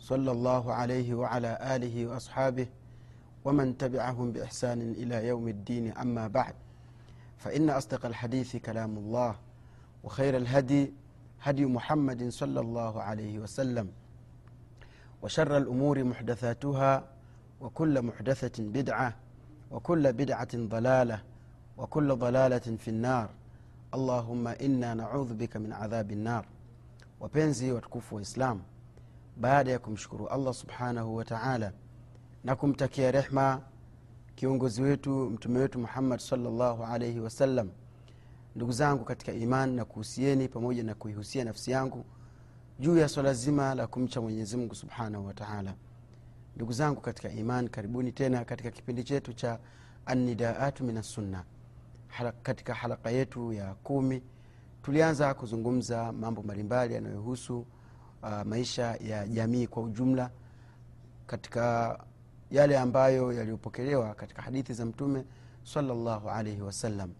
صلى الله عليه وعلى آله وأصحابه ومن تبعهم بإحسان إلى يوم الدين. أما بعد فإن أصدق الحديث كلام الله وخير الهدي هدي محمد صلى الله عليه وسلم وشر الأمور محدثاتها وكل محدثة بدعة وكل بدعة ضلالة وكل ضلالة في النار. اللهم إنا نعوذ بك من عذاب النار. Watukufu wa islam. Baada ya kumshukuru allah subhanahu wa taala na kumtakia rehma kiongozi wetu mtume wetu muhammad salllahu alaihi wasallam ndugu zangu katika iman na kuhusieni pamoja na kuihusia nafsi yangu juu ya swala zima la kumcha mwenyezimngu subhanahu wa taala. Ndugu zangu katika iman karibuni tena katika kipindi chetu cha annidaatu min assunna katika halaka yetu ya kumi tulianza kuzungumza mambo mbalimbali yanayohusu uh, maisha ya jamii kwa ujumla katika yale ambayo yaliyopokelewa katika hadithi za mtume salllahu alaihi wasallam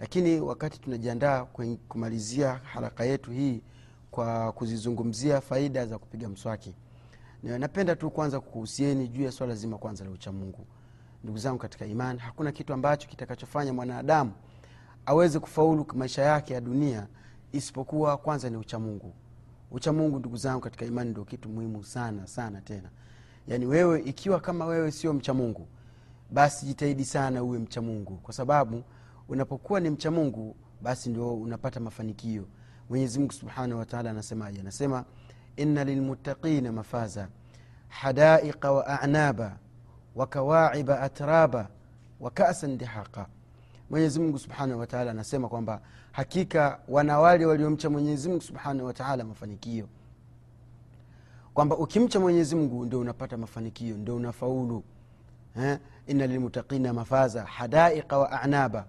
lakini wakati tunajiandaa kumalizia haraka yetu hii kwa kuzizungumzia faida za kupiga mswaki. Napenda tu kwanza kuhusieni juu ya swala zima kwanza la uchamungu. Ndugu zangu katika imani hakuna kitu ambacho kitakachofanya mwanadamu aweze kufaulu maisha yake ya dunia isipokuwa kwanza ni uchamungu uchamungu ndugu zangu katika imani ndio kitu muhimu sana sana tena. Yaani wewe ikiwa kama wewe sio mchamungu basi jitahidi sana uwe mchamungu kwa sababu unapokuwa ni mchamungu basi ndio unapata mafanikio. Mwenyezimungu subhanahu wataala anasemaje? Anasema ina lilmuttaqina mafaza hadaiqa wa anaba wakawaiba atraba wa kasan dihaqa mwenyezi mungu subhanahu wataala anasema kwamba hakika wana wale waliomcha mwenyezi mungu subhanahu wataala mafanikio. Kwamba ukimcha mwenyezi ndio unapata mafanikio ndio unafaulu. Eh? ina lilmutaqina mafaza hadaiqa wa anaba.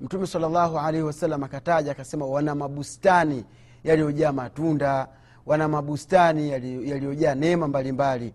Mtume salllahu alaihi wasallam akataja akasema wana mabustani yaliyojaa matunda wana mabustani yaliyojaa neema mbalimbali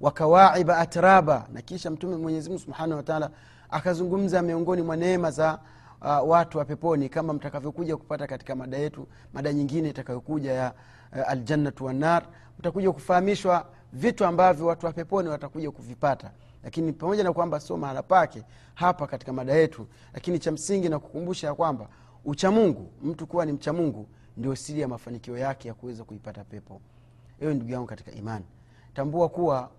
wakawaiba atraba. Na kisha mtume mwenyezimungu subhanahu wataala akazungumza miongoni mwa neema za uh, watu wa peponi kama mtakavyokuja kupata katika mada yetu mada nyingine itakayokuja ya uh, aljannatu wannar mtakuja kufahamishwa vitu ambavyo watu wa peponi watakuja kuvipata. Lakini pamoja na kwamba sio mahala pake hapa katika mada yetu. Lakini cha msingi na kukumbusha ya kwamba uchamungu mtu kuwa ni mchamungu ndio siri ya mafanikio yake ya kuweza kuipata pepo. Hiyo ndugu yangu katika imani tambua kuwa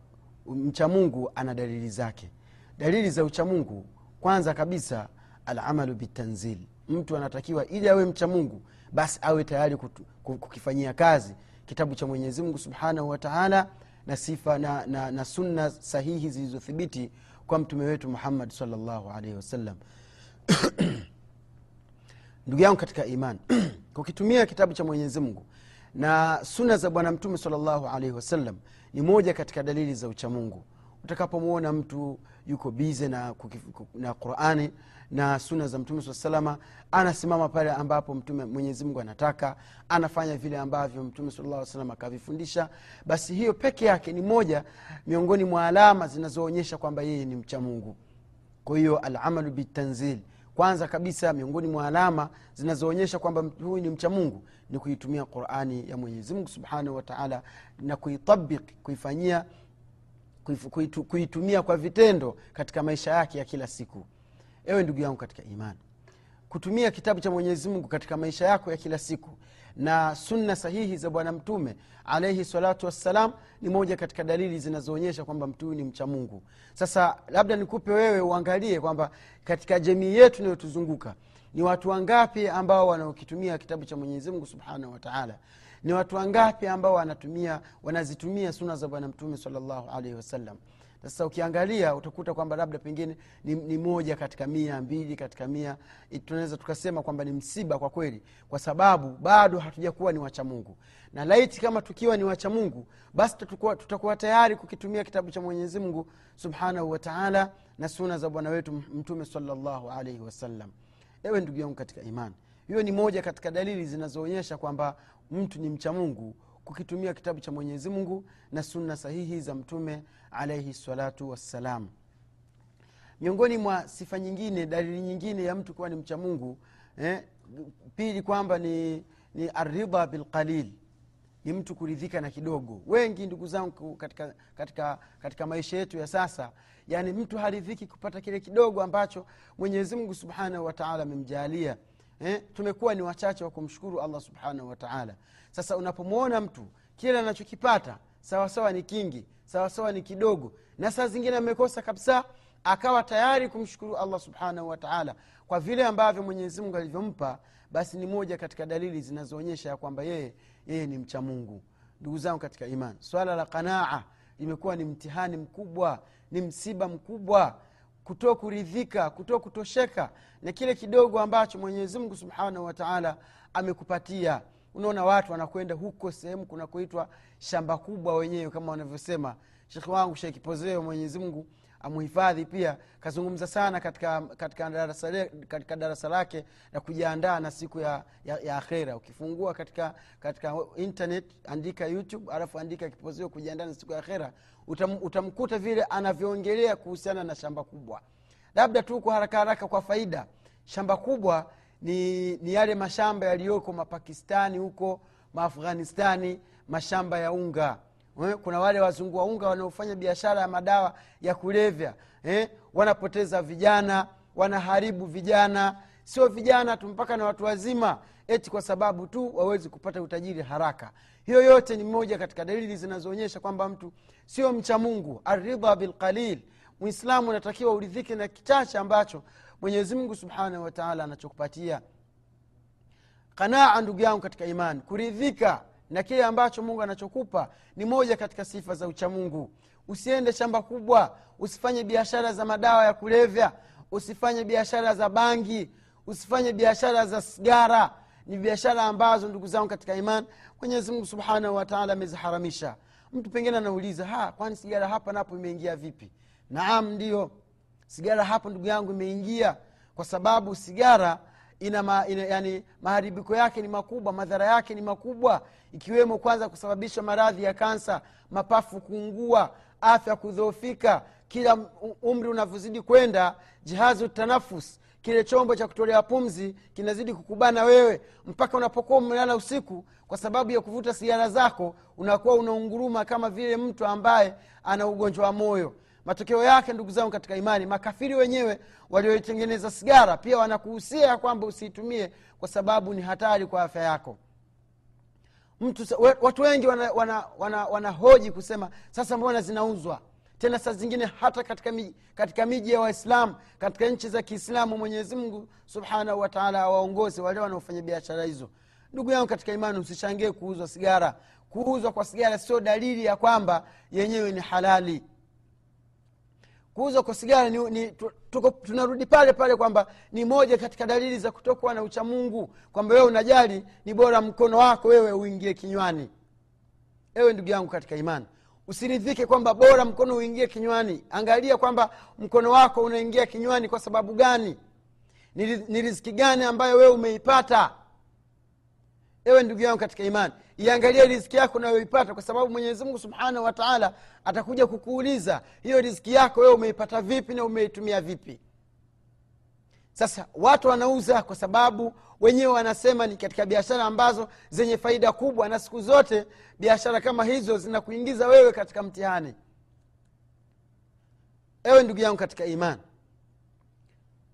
mchamungu ana dalili zake dalili za uchamungu. Kwanza kabisa alamalu bitanzil. Mtu anatakiwa ili awe mchamungu basi awe tayari kukifanyia kazi. Kitabu cha mwenyezi mungu subhanahu wataala na sifa na, na, na sunna sahihi zilizothibiti kwa mtume wetu muhammad salllahu alaihi wasallam ndugu yangu katika iman kukitumia kitabu cha mwenyezi mungu na suna za bwana mtume salllahu alaihi wasallam ni moja katika dalili za uchamungu utakapomwona mtu yuko bize na, na qurani na suna za mtume saa salama anasimama pale ambapo mtume mwenyezimungu anataka anafanya vile ambavyo mtume salllah salam akavifundisha basi hiyo peke yake ni moja miongoni mwa alama zinazoonyesha kwamba yeye ni mcha mungu. Kwa hiyo alamalu bitanzil kwanza kabisa miongoni mwa alama zinazoonyesha kwamba huyu ni mcha mungu ni kuitumia qurani ya mwenyezi mungu subhanahu wataala na kuitabiki kuifanyia kuitumia kwa vitendo katika maisha yake ya kila siku. Ewe ndugu yangu katika imani kutumia kitabu cha mwenyezi mungu katika maisha yako ya kila siku na sunna sahihi za bwana mtume alaihi salatu wassalam ni moja katika dalili zinazoonyesha kwamba mtu huyu ni mcha mungu. Sasa labda nikupe wewe uangalie kwamba katika jamii yetu inayotuzunguka ni watu wangapi ambao wanaokitumia kitabu cha mwenyezi mungu subhanahu wataala ni watu wangapi ambao wanatumia wanazitumia suna za bwana mtume salllahu alaihi wasallam? Sasa ukiangalia utakuta kwamba labda pengine ni, ni moja katika mia mbili katika mia. Tunaweza tukasema kwamba ni msiba kwa kweli kwa sababu bado hatujakuwa ni wachamungu na laiti kama tukiwa ni wachamungu basi tutakuwa, tutakuwa tayari kukitumia kitabu cha mwenyezi mungu subhanahu wataala na suna za bwana wetu mtume salllahu alaihi wasallam. Ewe ndugu yangu katika imani hiyo ni moja katika dalili zinazoonyesha kwamba mtu ni mcha mungu kukitumia kitabu cha mwenyezi mungu na sunna sahihi za mtume alaihi salatu wassalam. Miongoni mwa sifa nyingine dalili nyingine ya mtu kuwa ni mcha mungu eh, pili kwamba ni, ni aridha bilqalil ni mtu kuridhika na kidogo. Wengi ndugu zangu katika, katika, katika maisha yetu ya sasa yani mtu haridhiki kupata kile kidogo ambacho mwenyezi mungu subhanahu wataala amemjaalia eh, tumekuwa ni wachache wa kumshukuru allah subhanahu wataala sasa unapomwona mtu kile anachokipata sawasawa ni kingi sawasawa ni kidogo na saa zingine amekosa kabisa akawa tayari kumshukuru allah subhanahu wataala kwa vile ambavyo mwenyezi mungu alivyompa basi ni moja katika dalili zinazoonyesha ya kwamba yeye yeye ni mcha mungu. Ndugu zangu katika iman swala la qanaa limekuwa ni mtihani mkubwa ni msiba mkubwa kuto kuridhika kuto kutosheka na kile kidogo ambacho mwenyezi mungu subhanahu wataala amekupatia. Unaona watu wanakwenda huko sehemu kunakoitwa shamba kubwa wenyewe kama wanavyosema. Shekhe wangu shekipozeo mwenyezi mungu amuhifadhi pia. Kazungumza sana katika, katika, darasa, katika darasa lake la kujiandaa na siku ya, ya, ya akhera. Ukifungua katika katika internet andika youtube alafu andika kipozio kujiandaa na siku ya akhera utam, utamkuta vile anavyoongelea kuhusiana na shamba kubwa. Labda tu kwa haraka haraka kwa faida shamba kubwa ni, ni yale mashamba yaliyoko mapakistani huko maafghanistani mashamba ya unga kuna wale wazungua unga wanaofanya biashara ya madawa ya kulevya eh? wanapoteza vijana wanaharibu vijana. Sio vijana tu mpaka na watu wazima eti kwa sababu tu wawezi kupata utajiri haraka. Hiyo yote ni moja katika dalili zinazoonyesha kwamba mtu sio mcha mungu. Aridha bilqalil. Mwislamu unatakiwa uridhike na kichache ambacho mwenyezimngu subhanahu wataala anachokupatia. Qanaa ndugu yangu katika imani. Kuridhika na kile ambacho mungu anachokupa ni moja katika sifa za uchamungu usiende shamba kubwa usifanye biashara za madawa ya kulevya usifanye biashara za bangi usifanye biashara za sigara. Ni biashara ambazo ndugu zangu katika iman mwenyezimungu subhanahu wataala ameziharamisha. Mtu pengine anauliza ha kwani sigara hapa napo imeingia vipi? Naam ndio sigara hapo ndugu yangu imeingia kwa sababu sigara ina, ma, ina yani maharibiko yake ni makubwa madhara yake ni makubwa ikiwemo kwanza kusababisha maradhi ya kansa mapafu kuungua afya kudhoofika kila umri unavyozidi kwenda jihazu tanafus kile chombo cha kutolea pumzi kinazidi kukubana wewe mpaka unapokuwa umelala usiku kwa sababu ya kuvuta sigara zako unakuwa unaunguruma kama vile mtu ambaye ana ugonjwa wa moyo matokeo yake ndugu zangu katika imani makafiri wenyewe walioitengeneza sigara pia wanakuhusia kwamba usiitumie kwa sababu ni hatari kwa afya yako. Mtu watu wengi wanahoji wana, wana, wana kusema sasa mbona zinauzwa? Tena saa zingine hata katika miji, katika miji ya waislamu katika nchi za kiislamu mwenyezimngu subhanahu wataala awaongozi wale wanaofanya biashara hizo. Ndugu yangu katika imani usichangie kuuzwa sigara. Kuuzwa kwa sigara sio dalili ya kwamba yenyewe ni halali kuuzwa kwa sigara ni, ni, tunarudi pale pale kwamba ni moja katika dalili za kutokuwa na uchamungu kwamba wewe unajali ni bora mkono wako wewe uingie kinywani. Ewe ndugu yangu katika imani usiridhike kwamba bora mkono uingie kinywani. Angalia kwamba mkono wako unaingia kinywani kwa sababu gani? Ni riziki gani ambayo wewe umeipata? Ewe ndugu yangu katika imani iangalie riziki yako unayoipata kwa sababu mwenyezi mungu subhanahu wataala atakuja kukuuliza hiyo riziki yako wewe umeipata vipi na umeitumia vipi? Sasa watu wanauza kwa sababu wenyewe wanasema ni katika biashara ambazo zenye faida kubwa na siku zote biashara kama hizo zinakuingiza wewe katika mtihani. Ewe ndugu yangu katika imani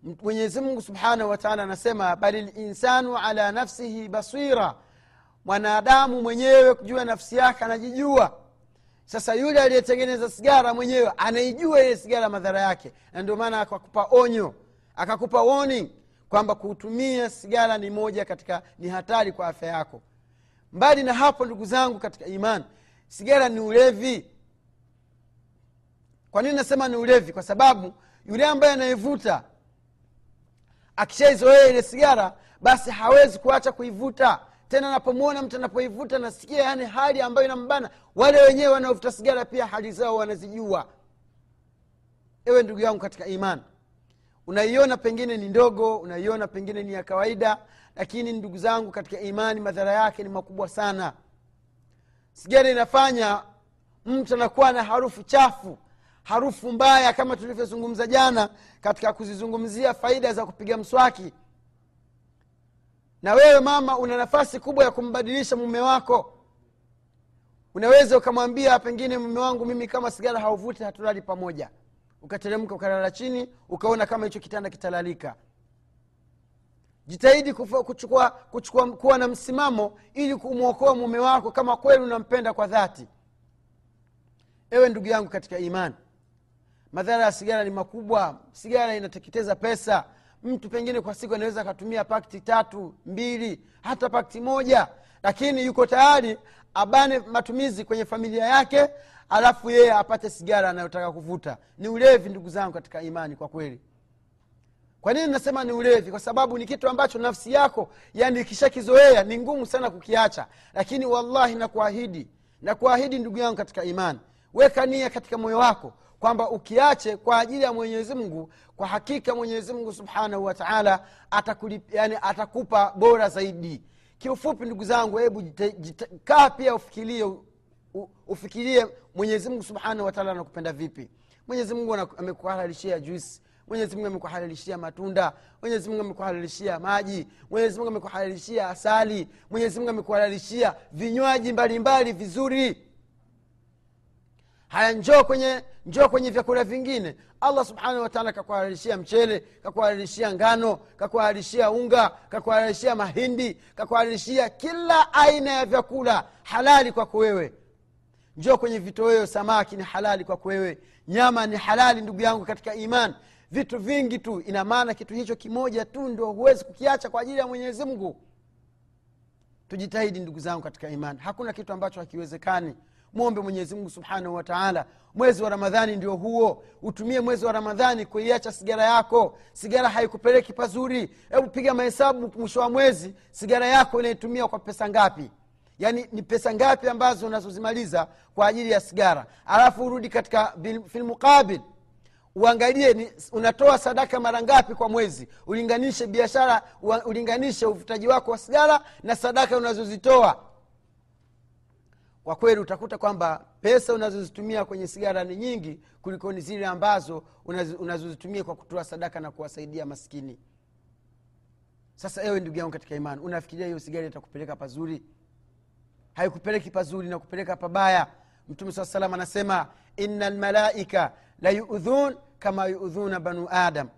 mwenyezi subhanahu wataala anasema bali linsanu ala nafsihi basira mwanadamu mwenyewe kujua nafsi yake anajijua. Sasa yule aliyetengeneza sigara mwenyewe anaijua ile sigara madhara yake. Na ndio maana akakupa onyo. Akakupa warning kwamba kutumia sigara ni moja katika ni hatari kwa afya yako. Mbali na hapo ndugu zangu katika imani sigara ni ulevi. Kwa nini nasema ni ulevi? Kwa sababu yule ambaye anayevuta akishaizoea ile sigara basi hawezi kuacha kuivuta tena anapomwona mtu anapoivuta nasikia yani hali ambayo inambana. Wale wenyewe wanaovuta sigara pia hali zao wanazijua. Ewe ndugu yangu katika imani unaiona pengine ni ndogo unaiona pengine ni ya kawaida lakini ndugu zangu katika imani madhara yake ni makubwa sana. Sigara inafanya mtu anakuwa na harufu chafu harufu mbaya kama tulivyozungumza jana katika kuzizungumzia faida za kupiga mswaki na wewe mama una nafasi kubwa ya kumbadilisha mume wako. Unaweza ukamwambia pengine mume wangu mimi kama sigara hauvuti hatulali pamoja. Ukateremka ukalala chini ukaona kama hicho kitanda kitalalika. Jitahidi kufa, kuchukua, kuchukua kuwa na msimamo ili kumwokoa mume wako kama kweli unampenda kwa dhati. Ewe ndugu yangu katika imani madhara ya sigara ni makubwa. Sigara inateketeza pesa mtu pengine kwa siku anaweza akatumia pakti tatu mbili hata pakti moja lakini yuko tayari abane matumizi kwenye familia yake alafu yeye apate sigara anayotaka kuvuta. Ni ulevi ndugu zangu katika imani kwa kweli. Kwa nini nasema ni ulevi? Kwa sababu ni kitu ambacho nafsi yako yani ikishakizoea ni ngumu sana kukiacha. Lakini wallahi nakuahidi nakuahidi ndugu yangu katika imani. Weka nia katika moyo wako kwamba ukiache kwa ajili ya mwenyezi mungu kwa hakika mwenyezi mungu subhanahu wataala yani atakupa bora zaidi. Kiufupi ndugu zangu hebu kaa pia ufikirie ufikirie mwenyezi mungu subhanahu wataala anakupenda vipi. Mwenyezi mungu amekuhalalishia juisi. Mwenyezi mungu amekuhalalishia matunda. Mwenyezi mungu amekuhalalishia maji. Mwenyezi mungu amekuhalalishia asali. Mwenyezi mungu amekuhalalishia vinywaji mbalimbali vizuri haya njoo kwenye njoo kwenye vyakula vingine. Allah subhanahu wataala kakuhalalishia mchele kakuhalalishia ngano kakuhalalishia unga kakuhalalishia mahindi kakuhalalishia kila aina ya vyakula halali kwako wewe. Njoo kwenye vitoweo samaki ni halali kwako wewe. Nyama ni halali ndugu yangu katika iman. Vitu vingi tu ina maana kitu hicho kimoja tu ndo huwezi kukiacha kwa ajili ya mwenyezi mungu. Tujitahidi ndugu zangu katika iman. Hakuna kitu ambacho hakiwezekani mwombe mwenyezi mungu subhanahu wataala mwezi wa ramadhani ndio huo. Utumie mwezi wa ramadhani kuiacha sigara yako. Sigara haikupeleki pazuri. Hebu piga mahesabu mwisho wa mwezi sigara yako inaitumia kwa pesa ngapi? Yaani ni pesa ngapi ambazo unazozimaliza kwa ajili ya sigara? Alafu urudi katika filmuqabil uangalie unatoa sadaka mara ngapi kwa mwezi? Ulinganishe biashara ulinganishe uvutaji wako wa sigara na sadaka unazozitoa kwa kweli utakuta kwamba pesa unazozitumia kwenye sigara ni nyingi kuliko ni zile ambazo unazozitumia kwa kutoa sadaka na kuwasaidia maskini. Sasa ewe ndugu yangu katika imani unafikiria hiyo sigara itakupeleka pazuri? Haikupeleki pazuri na kupeleka pabaya. Mtume saa salam anasema ina lmalaika la yudhun kama yudhuna banu adam.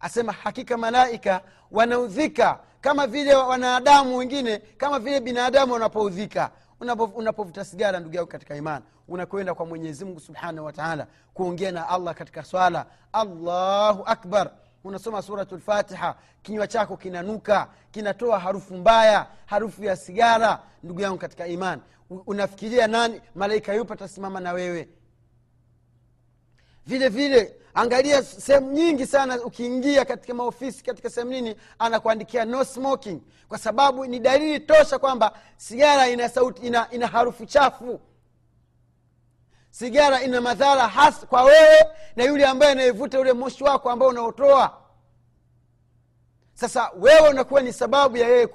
Asema hakika malaika wanaudhika kama vile wanadamu wengine kama vile binadamu wanapoudhika unapovuta sigara ndugu yako katika imani unakwenda kwa mwenyezi mungu subhanahu wataala kuongea na allah katika swala allahu akbar. Unasoma suratu lfatiha kinywa chako kinanuka kinatoa harufu mbaya harufu ya sigara ndugu yangu katika imani. Unafikiria nani? Malaika yupo atasimama na wewe. Vile vile angalia sehemu nyingi sana ukiingia katika maofisi katika sehemu nini anakuandikia no smoking. Kwa sababu ni dalili tosha kwamba sigara ina sauti ina, ina harufu chafu. Sigara ina madhara hasa kwa wewe na yule ambaye anayevuta ule moshi wako ambao unaotoa. Sasa wewe unakuwa ni sababu ya yeye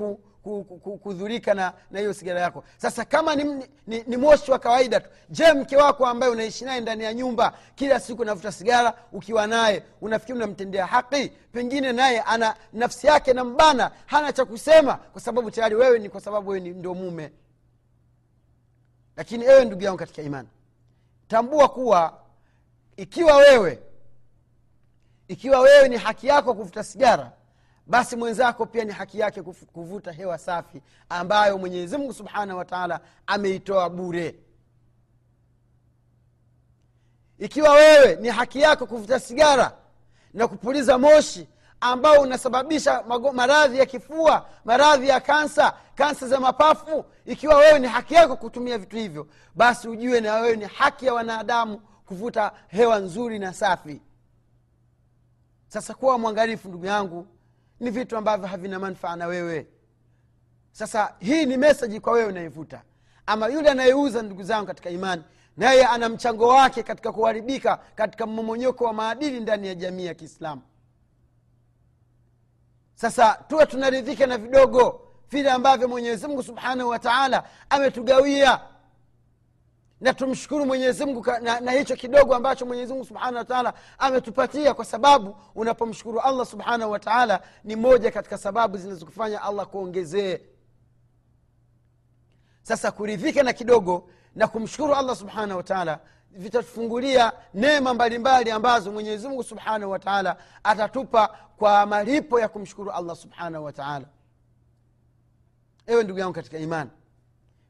kudhurika na na hiyo sigara yako. Sasa kama ni, ni, ni moshi wa kawaida tu je mke wako ambaye unaishi naye ndani ya nyumba kila siku unavuta sigara ukiwa naye unafikiri unamtendea haki? Pengine naye ana nafsi yake na mbana hana cha kusema kwa sababu tayari wewe ni kwa sababu wewe ndio mume. Lakini ewe ndugu yangu katika imani tambua kuwa ikiwa wewe ikiwa wewe ni haki yako kuvuta sigara basi mwenzako pia ni haki yake kuvuta hewa safi ambayo mwenyezi mungu subhanahu wataala ameitoa bure. Ikiwa wewe ni haki yako kuvuta sigara na kupuliza moshi ambao unasababisha maradhi ya kifua maradhi ya kansa kansa za mapafu ikiwa wewe ni haki yako kutumia vitu hivyo basi ujue na wewe ni haki ya wanadamu kuvuta hewa nzuri na safi. Sasa kuwa mwangalifu ndugu yangu ni vitu ambavyo havina manfaa na wewe. Sasa hii ni meseji kwa wewe unayevuta ama yule anayeuza ndugu zangu katika imani naye ana mchango wake katika kuharibika katika mmomonyoko wa maadili ndani ya jamii ya kiislamu. Sasa tuwe tunaridhika na vidogo vile ambavyo mwenyezimngu subhanahu wa taala ametugawia na tumshukuru mwenyezimngu na, na hicho kidogo ambacho mwenyezimungu subhanahu wataala ametupatia kwa sababu unapomshukuru allah subhanahu wataala ni moja katika sababu zinazokufanya allah kuongezee. Sasa kuridhika na kidogo na kumshukuru allah subhanahu wataala vitatufungulia neema mbalimbali ambazo mwenyezimngu subhanahu wataala atatupa kwa malipo ya kumshukuru allah subhanahu wataala ewe ndugu yangu katika imani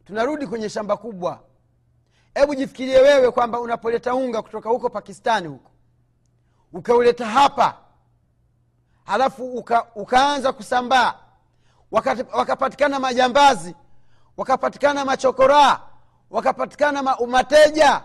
tunarudi kwenye shamba kubwa hebu jifikirie wewe kwamba unapoleta unga kutoka huko pakistani huko ukauleta hapa halafu uka, ukaanza kusambaa wakapatikana majambazi wakapatikana machokoraa wakapatikana ma, mateja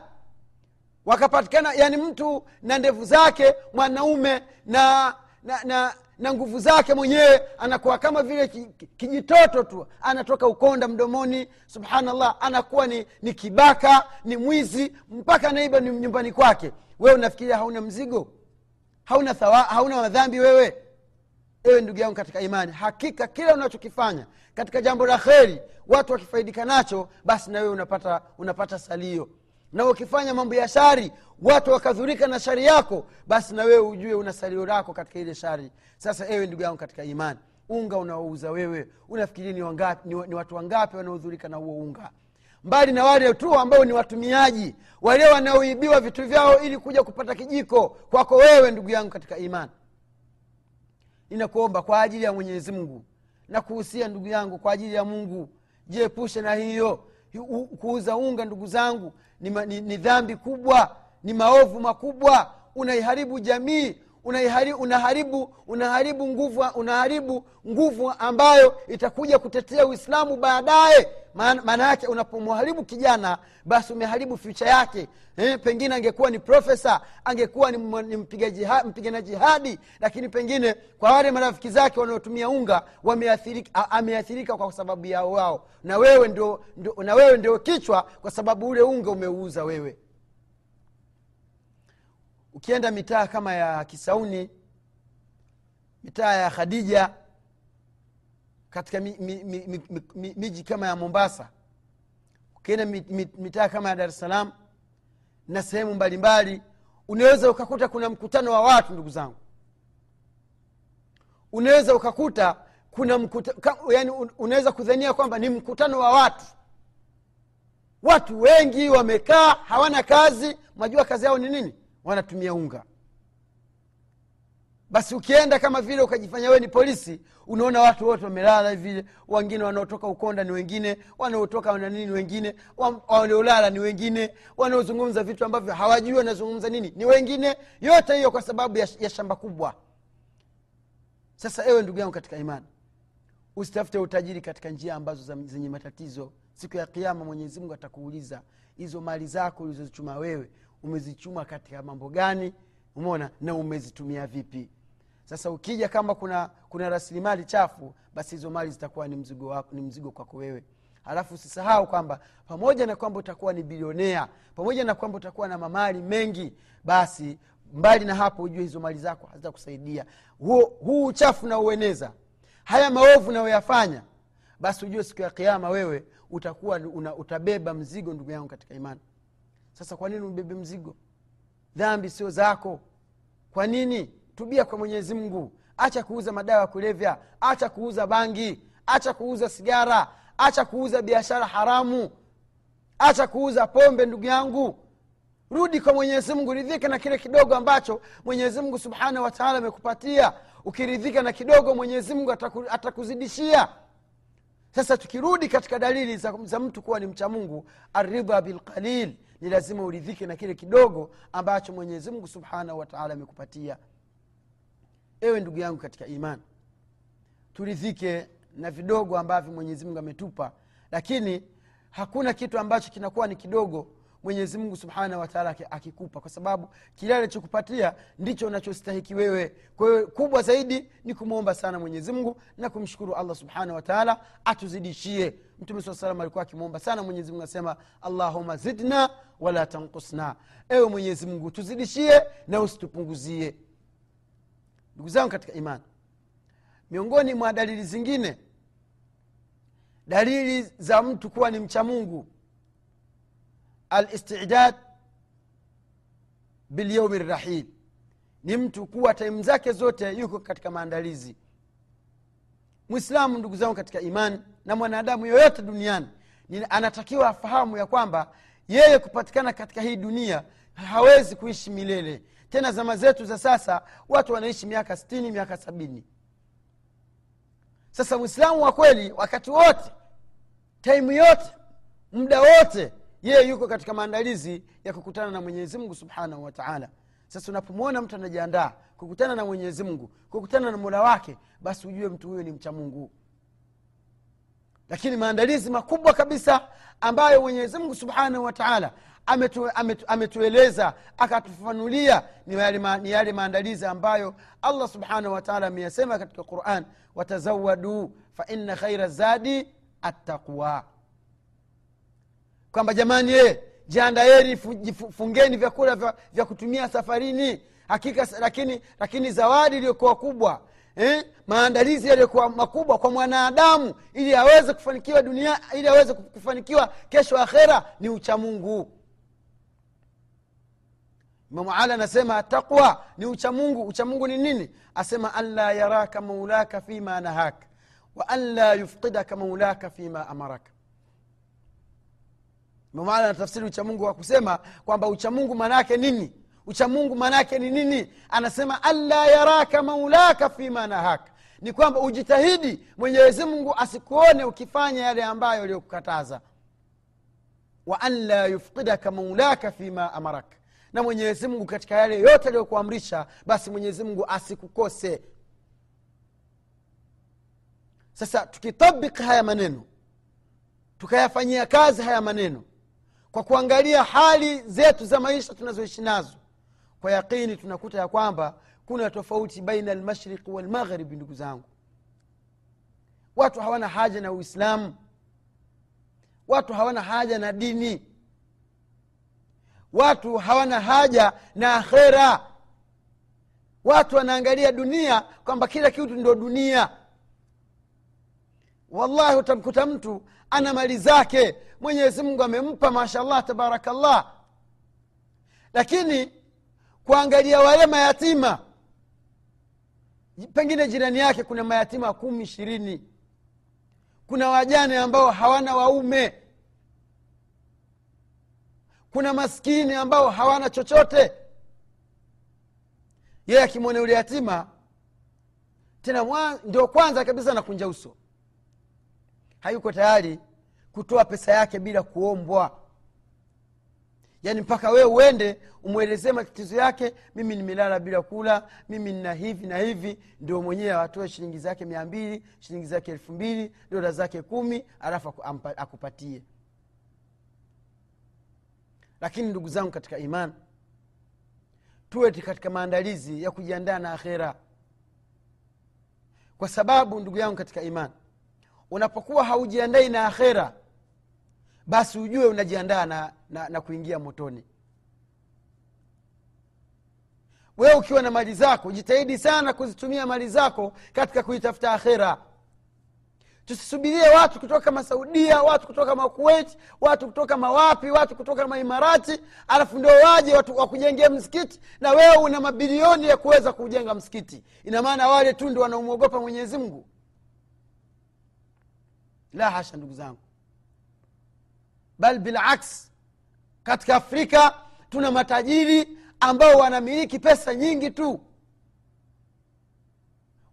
wakapatikana yani mtu na ndevu zake mwanaume na na, na na nguvu zake mwenyewe anakuwa kama vile kijitoto tu anatoka ukonda mdomoni subhanallah anakuwa ni, ni kibaka ni mwizi mpaka anaiba ni nyumbani kwake. Wewe unafikiria hauna mzigo? Hauna thawa, hauna madhambi wewe? Ewe ndugu yangu katika imani hakika kila unachokifanya katika jambo la kheri watu wakifaidika nacho basi na wewe unapata, unapata salio na ukifanya mambo ya shari watu wakadhurika na shari yako basi na wewe ujue una salio lako katika ile shari. Sasa ewe ndugu yangu katika imani unga unaouza wewe unafikiri ni, ni, ni watu wangapi wanaodhurika na huo unga? Mbali na wale tu ambao ni watumiaji wale wanaoibiwa vitu vyao ili kuja kupata kijiko kwako wewe ndugu yangu katika imani. Ninakuomba kwa ajili ya mwenyezi mungu. Na kuhusia ndugu yangu kwa ajili ya mungu. Jiepushe na hiyo kuuza unga ndugu zangu ni, ni, ni dhambi kubwa ni maovu makubwa unaiharibu jamii unaiharibu, unaharibu unaharibu nguvu unaharibu nguvu ambayo itakuja kutetea uislamu baadaye. Maana yake unapomharibu kijana basi umeharibu fyucha yake. Eh, pengine angekuwa ni profesa angekuwa ni, ni mpiganaji hadi lakini pengine kwa wale marafiki zake wanaotumia unga ameathirika kwa sababu yao wao. Na wewe ndio kichwa kwa sababu ule unga umeuuza wewe ukienda mitaa kama ya kisauni mitaa ya khadija katika mi, mi, mi, mi, mi, mi, miji kama ya mombasa ukienda mitaa kama ya dar es salaam na sehemu mbalimbali unaweza ukakuta kuna mkutano wa watu ndugu zangu. Unaweza ukakuta kuna mkuta, yani unaweza kudhania kwamba ni mkutano wa watu. Watu wengi wamekaa hawana kazi mwajua kazi yao ni nini wanatumia unga. Basi ukienda kama vile ukajifanya wewe ni polisi unaona watu wote wamelala vile wengine wanaotoka ukonda ni wengine wanaotoka nanini wengine waliolala ni wengine wanaozungumza vitu ambavyo hawajui wanazungumza nini ni wengine. Yote hiyo kwa sababu ya, ya shamba kubwa. Sasa ewe ndugu yangu katika imani usitafute utajiri katika njia ambazo zenye matatizo. Siku ya kiama mwenyezimungu atakuuliza hizo mali zako ulizozichuma wewe umezichuma katika mambo gani? Umeona? Na umezitumia vipi? Sasa ukija kama kuna kuna rasilimali chafu basi hizo mali zitakuwa ni mzigo wako ni mzigo kwako wewe. Halafu usisahau kwamba pamoja na kwamba utakuwa ni bilionea pamoja na kwamba utakuwa na mamali mengi basi mbali na hapo ujue hizo mali zako hazitakusaidia. Huu uchafu naueneza haya maovu unayoyafanya basi ujue siku ya kiama wewe utakuwa una, utabeba mzigo ndugu yangu katika imani sasa kwa nini ubebe mzigo? Dhambi sio zako. Kwa nini? Tubia kwa mwenyezi mungu. Acha kuuza madawa ya kulevya. Acha kuuza bangi. Acha kuuza sigara. Acha kuuza biashara haramu. Acha kuuza pombe ndugu yangu. Rudi kwa mwenyezi mungu ridhika na kile kidogo ambacho mwenyezi mungu subhanahu wataala amekupatia. Ukiridhika na kidogo mwenyezi mungu ataku, atakuzidishia. Sasa tukirudi katika dalili za, za mtu kuwa ni mcha mungu aridha bilqalil ni lazima uridhike na kile kidogo ambacho mwenyezi mungu subhanahu wataala amekupatia. Ewe ndugu yangu katika imani turidhike na vidogo ambavyo mwenyezi mungu ametupa lakini hakuna kitu ambacho kinakuwa ni kidogo mwenyezi mungu subhanahu wataala akikupa kwa sababu kile alichokupatia ndicho unachostahiki wewe. Kwa kubwa zaidi ni kumwomba sana mwenyezi mungu na kumshukuru allah subhanahu wataala atuzidishie mtume saa salam alikuwa akimwomba sana mwenyezi mungu asema allahuma zidna wala tankusna ewe mwenyezi mungu tuzidishie na usitupunguzie. Ndugu zangu katika imani miongoni mwa dalili zingine dalili za mtu kuwa ni mcha mungu alistidad bilyaumi rrahil ni mtu kuwa taimu zake zote yuko katika maandalizi mwislamu ndugu zangu katika imani na mwanadamu yoyote duniani anatakiwa afahamu ya kwamba yeye kupatikana katika hii dunia hawezi kuishi milele. Tena zama zetu za sasa watu wanaishi miaka stini miaka sabini. Sasa mwislamu wa kweli wakati wote taimu yote muda wote yeye yuko katika maandalizi ya kukutana na mwenyezi mungu subhanahu wataala sasa unapomwona mtu anajiandaa kukutana na mwenyezi mungu kukutana na mola wake basi ujue mtu huyo ni mcha mungu. Lakini maandalizi makubwa kabisa ambayo mwenyezi mungu subhanahu wataala ametu, ametu, ametueleza akatufafanulia ni yale, maandalizi ambayo allah subhanahu wataala ameyasema katika quran watazawadu faina khaira zadi attaqwa. Kwamba jamani ye jiandaeni fungeni vyakula vya, vya kutumia safarini hakika lakini lakini zawadi iliyokuwa kubwa eh? maandalizi yaliyokuwa makubwa kwa mwanadamu ili aweze kufanikiwa dunia ili aweze kufanikiwa kesho akhera ni uchamungu imamu ali anasema taqwa ni uchamungu uchamungu ni nini? Asema anla yaraka maulaka fima nahaka wa anla yufqidaka maulaka fima amaraka imamu ali anatafsiri uchamungu wa kusema kwamba uchamungu maanaake nini uchamungu maanaake ni nini? Anasema anla yaraka maulaka fima nahaka ni kwamba ujitahidi mwenyezi mungu asikuone ukifanya yale ambayo aliyokukataza wa anla yufqidaka maulaka fima amaraka na mwenyezi mungu katika yale yote aliyokuamrisha basi mwenyezi mungu asikukose. Sasa tukitabik haya maneno tukayafanyia kazi haya maneno kwa kuangalia hali zetu za maisha tunazoishi nazo kwa yaqini tunakuta ya kwamba kuna tofauti baina almashriqi walmaghribi ndugu zangu. Watu hawana haja na uislamu. Watu hawana haja na dini. Watu hawana haja na akhera. Watu wanaangalia dunia kwamba kila kitu ndio dunia. Wallahi utamkuta mtu ana mali zake. Mwenyezi mungu amempa mashallah tabarakallah. Lakini kuangalia wale mayatima. Pengine jirani yake kuna mayatima kumi ishirini. Kuna wajane ambao hawana waume. Kuna maskini ambao hawana chochote. Yeye akimwona yule yatima tena ndio kwanza kabisa nakunja uso. Hayuko tayari kutoa pesa yake bila kuombwa yaani mpaka wewe uende umwelezee matatizo yake mimi nimelala bila kula mimi nina hivi na hivi. Ndio mwenyewe atoe shilingi zake mia mbili shilingi zake elfu mbili dola zake kumi alafu akupatie. Lakini ndugu zangu katika iman tuwe katika maandalizi ya kujiandaa na akhera. Kwa sababu ndugu yangu katika iman unapokuwa haujiandai na akhera basi ujue unajiandaa na, na, na kuingia motoni. Wewe ukiwa na mali zako jitahidi sana kuzitumia mali zako katika kuitafuta akhera. Tusisubirie watu kutoka masaudia watu kutoka makuwait watu kutoka mawapi watu kutoka maimarati alafu ndio waje wakujengea msikiti. Na wewe una mabilioni ya kuweza kujenga msikiti. Ina maana wale tu ndio wanaomwogopa mwenyezi mungu. La hasha ndugu zangu bal bilaks katika afrika tuna matajiri ambao wanamiliki pesa nyingi tu.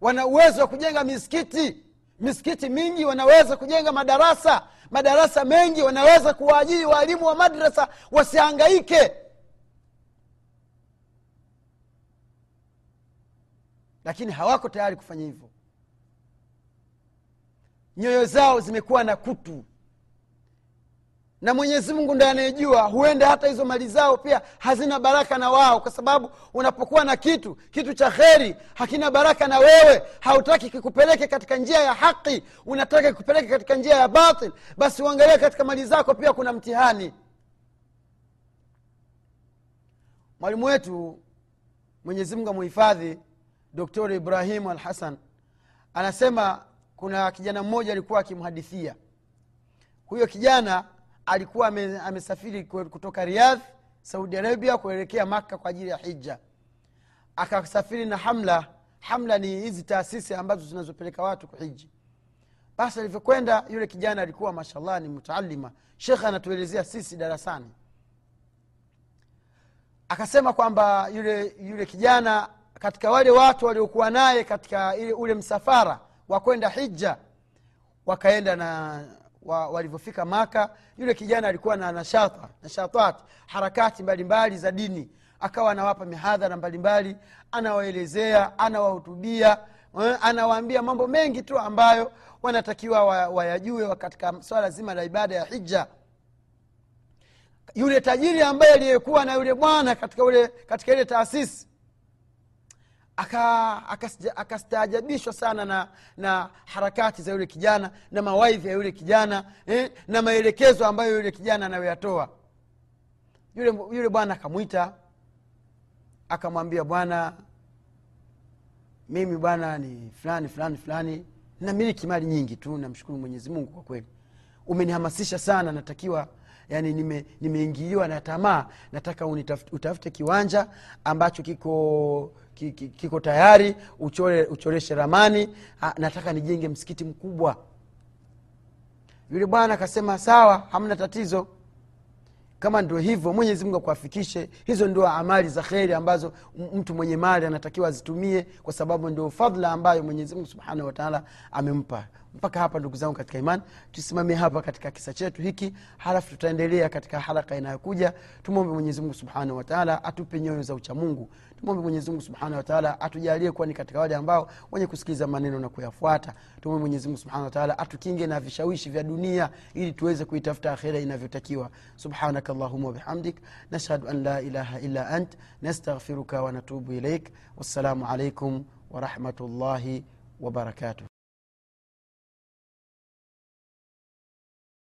Wana uwezo wa kujenga misikiti. Misikiti mingi wanaweza kujenga madarasa. Madarasa mengi wanaweza kuwaajiri waalimu wa madrasa wasiangaike lakini hawako tayari kufanya hivyo. Nyoyo zao zimekuwa na kutu na mwenyezi mungu ndo anayejua huenda hata hizo mali zao pia hazina baraka na wao kwa sababu unapokuwa na kitu kitu cha kheri hakina baraka na wewe hautaki kikupeleke katika njia ya haki unataka kikupeleke katika njia ya batil basi uangalie katika mali zako pia kuna mtihani. Mwalimu wetu mwenyezi mungu amuhifadhi doktori ibrahimu al hasan anasema kuna kijana mmoja alikuwa akimhadithia. Huyo kijana alikuwa amesafiri kutoka riadh saudi arabia kuelekea makka kwa ajili ya hija akasafiri na hamla. Hamla ni hizi taasisi ambazo zinazopeleka watu kuhiji basi alivyokwenda yule kijana alikuwa mashallah ni mutaalima. Shekhe anatuelezea sisi darasani. Akasema kwamba yule yule kijana katika wale watu waliokuwa naye katika ule msafara wa kwenda hija wakaenda na wa, walivyofika maka yule kijana alikuwa na nashata nashatat harakati mbalimbali mbali za dini. Akawa anawapa mihadhara mbalimbali anawaelezea anawahutubia anawaambia mambo mengi tu ambayo wanatakiwa wayajue wa katika swala zima la ibada ya hija yule tajiri ambaye aliyekuwa na yule bwana katika, ule, katika ile taasisi akastaajabishwa aka sana na, na harakati za yule kijana na mawaidhi ya yule kijana eh, na maelekezo ambayo yule kijana anayoyatoa. Yule, yule bwana akamwita akamwambia bwana mimi bwana ni fulani fulani fulani namiliki mali nyingi tu namshukuru mungu kwa kweli. Umenihamasisha sana natakiwa yani nimeingiliwa nime na tamaa nataka utafute kiwanja ambacho kiko kiko, tayari uchore, uchoreshe ramani. Ha, nataka nijenge msikiti mkubwa. Yule bwana akasema sawa hamna tatizo. Kama ndio hivyo mwenyezi mungu akuafikishe. Hizo ndio amali za kheri ambazo mtu mwenye mali anatakiwa azitumie kwa sababu ndio fadhla ambayo mwenyezi mungu subhanahu wataala amempa. Mpaka hapa ndugu zangu katika imani tusimamie hapa katika kisa chetu hiki halafu tutaendelea katika haraka inayokuja. Tumwombe mwenyezimungu subhanahu wataala atupe nyoyo za uchamungu tumwombe mwenyezimungu subhanahu wataala atujalie kuwa ni katika wale ambao wenye kusikiliza maneno na kuyafuata. Tumwombe mwenyezimungu subhanahu wataala atukinge na vishawishi vya dunia ili tuweze kuitafuta akhira inavyotakiwa. Subhanaka llahuma wabihamdik nashhadu an la ilaha illa ant nastaghfiruka wanatubu ilaik wassalamu alaikum warahmatullahi wabarakatuh